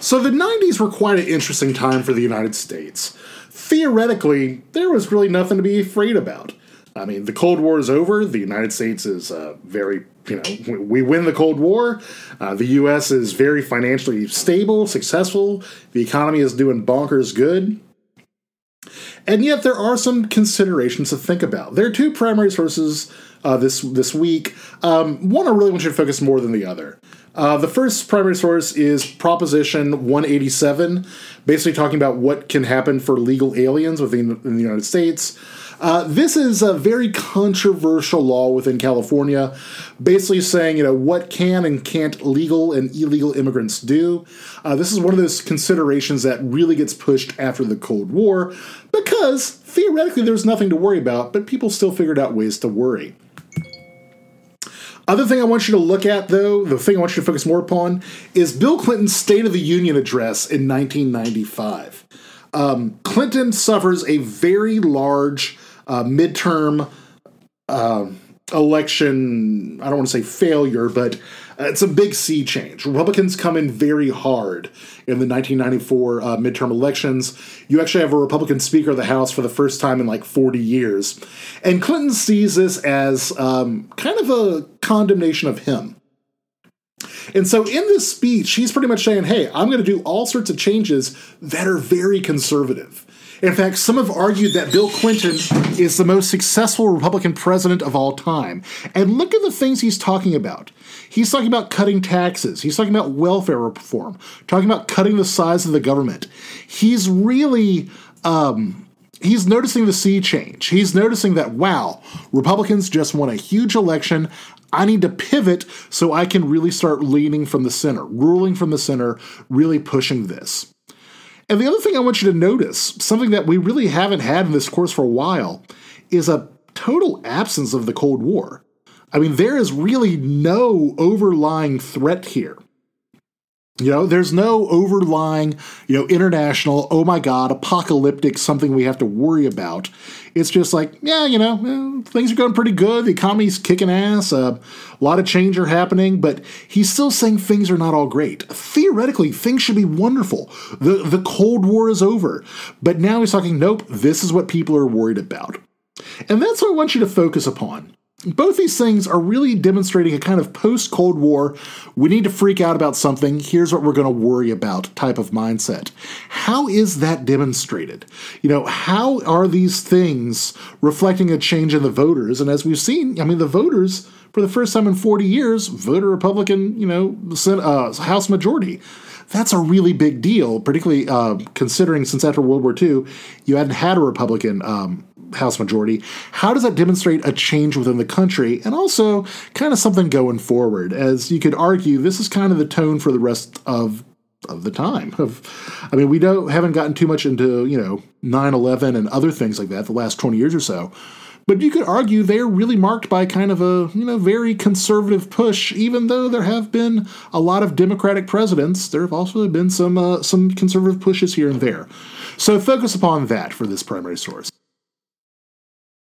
So the 90s were quite an interesting time for the United States. Theoretically, there was really nothing to be afraid about. I mean, the Cold War is over. The United States is uh, very, you know, we win the Cold War. Uh, the U.S. is very financially stable, successful. The economy is doing bonkers good. And yet, there are some considerations to think about. There are two primary sources uh, this this week. Um, one I really want you to focus more than the other. Uh, the first primary source is Proposition 187, basically talking about what can happen for legal aliens within the United States. Uh, this is a very controversial law within California, basically saying, you know, what can and can't legal and illegal immigrants do. Uh, this is one of those considerations that really gets pushed after the Cold War because theoretically there's nothing to worry about, but people still figured out ways to worry. Other thing I want you to look at, though, the thing I want you to focus more upon, is Bill Clinton's State of the Union address in 1995. Um, Clinton suffers a very large uh, midterm uh, election, I don't want to say failure, but uh, it's a big sea change. Republicans come in very hard in the 1994 uh, midterm elections. You actually have a Republican Speaker of the House for the first time in like 40 years. And Clinton sees this as um, kind of a condemnation of him. And so in this speech, he's pretty much saying, hey, I'm going to do all sorts of changes that are very conservative. In fact, some have argued that Bill Clinton is the most successful Republican president of all time. And look at the things he's talking about. He's talking about cutting taxes. He's talking about welfare reform, talking about cutting the size of the government. He's really um, he's noticing the sea change. He's noticing that wow, Republicans just won a huge election. I need to pivot so I can really start leaning from the center, ruling from the center, really pushing this. And the other thing I want you to notice, something that we really haven't had in this course for a while, is a total absence of the Cold War. I mean, there is really no overlying threat here. You know, there's no overlying, you know, international, oh my God, apocalyptic something we have to worry about. It's just like, yeah, you know, eh, things are going pretty good. The economy's kicking ass. Uh, a lot of change are happening, but he's still saying things are not all great. Theoretically, things should be wonderful. The, the Cold War is over. But now he's talking, nope, this is what people are worried about. And that's what I want you to focus upon both these things are really demonstrating a kind of post Cold War, we need to freak out about something, here's what we're going to worry about type of mindset. How is that demonstrated? You know, how are these things reflecting a change in the voters? And as we've seen, I mean, the voters, for the first time in 40 years, vote a Republican, you know, uh, House majority. That's a really big deal, particularly uh, considering since after World War II, you hadn't had a Republican um, House majority. How does that demonstrate a change within the country and also kind of something going forward? As you could argue, this is kind of the tone for the rest of of the time of i mean we don't haven't gotten too much into you know 9-11 and other things like that the last 20 years or so but you could argue they're really marked by kind of a you know very conservative push even though there have been a lot of democratic presidents there have also been some uh, some conservative pushes here and there. So focus upon that for this primary source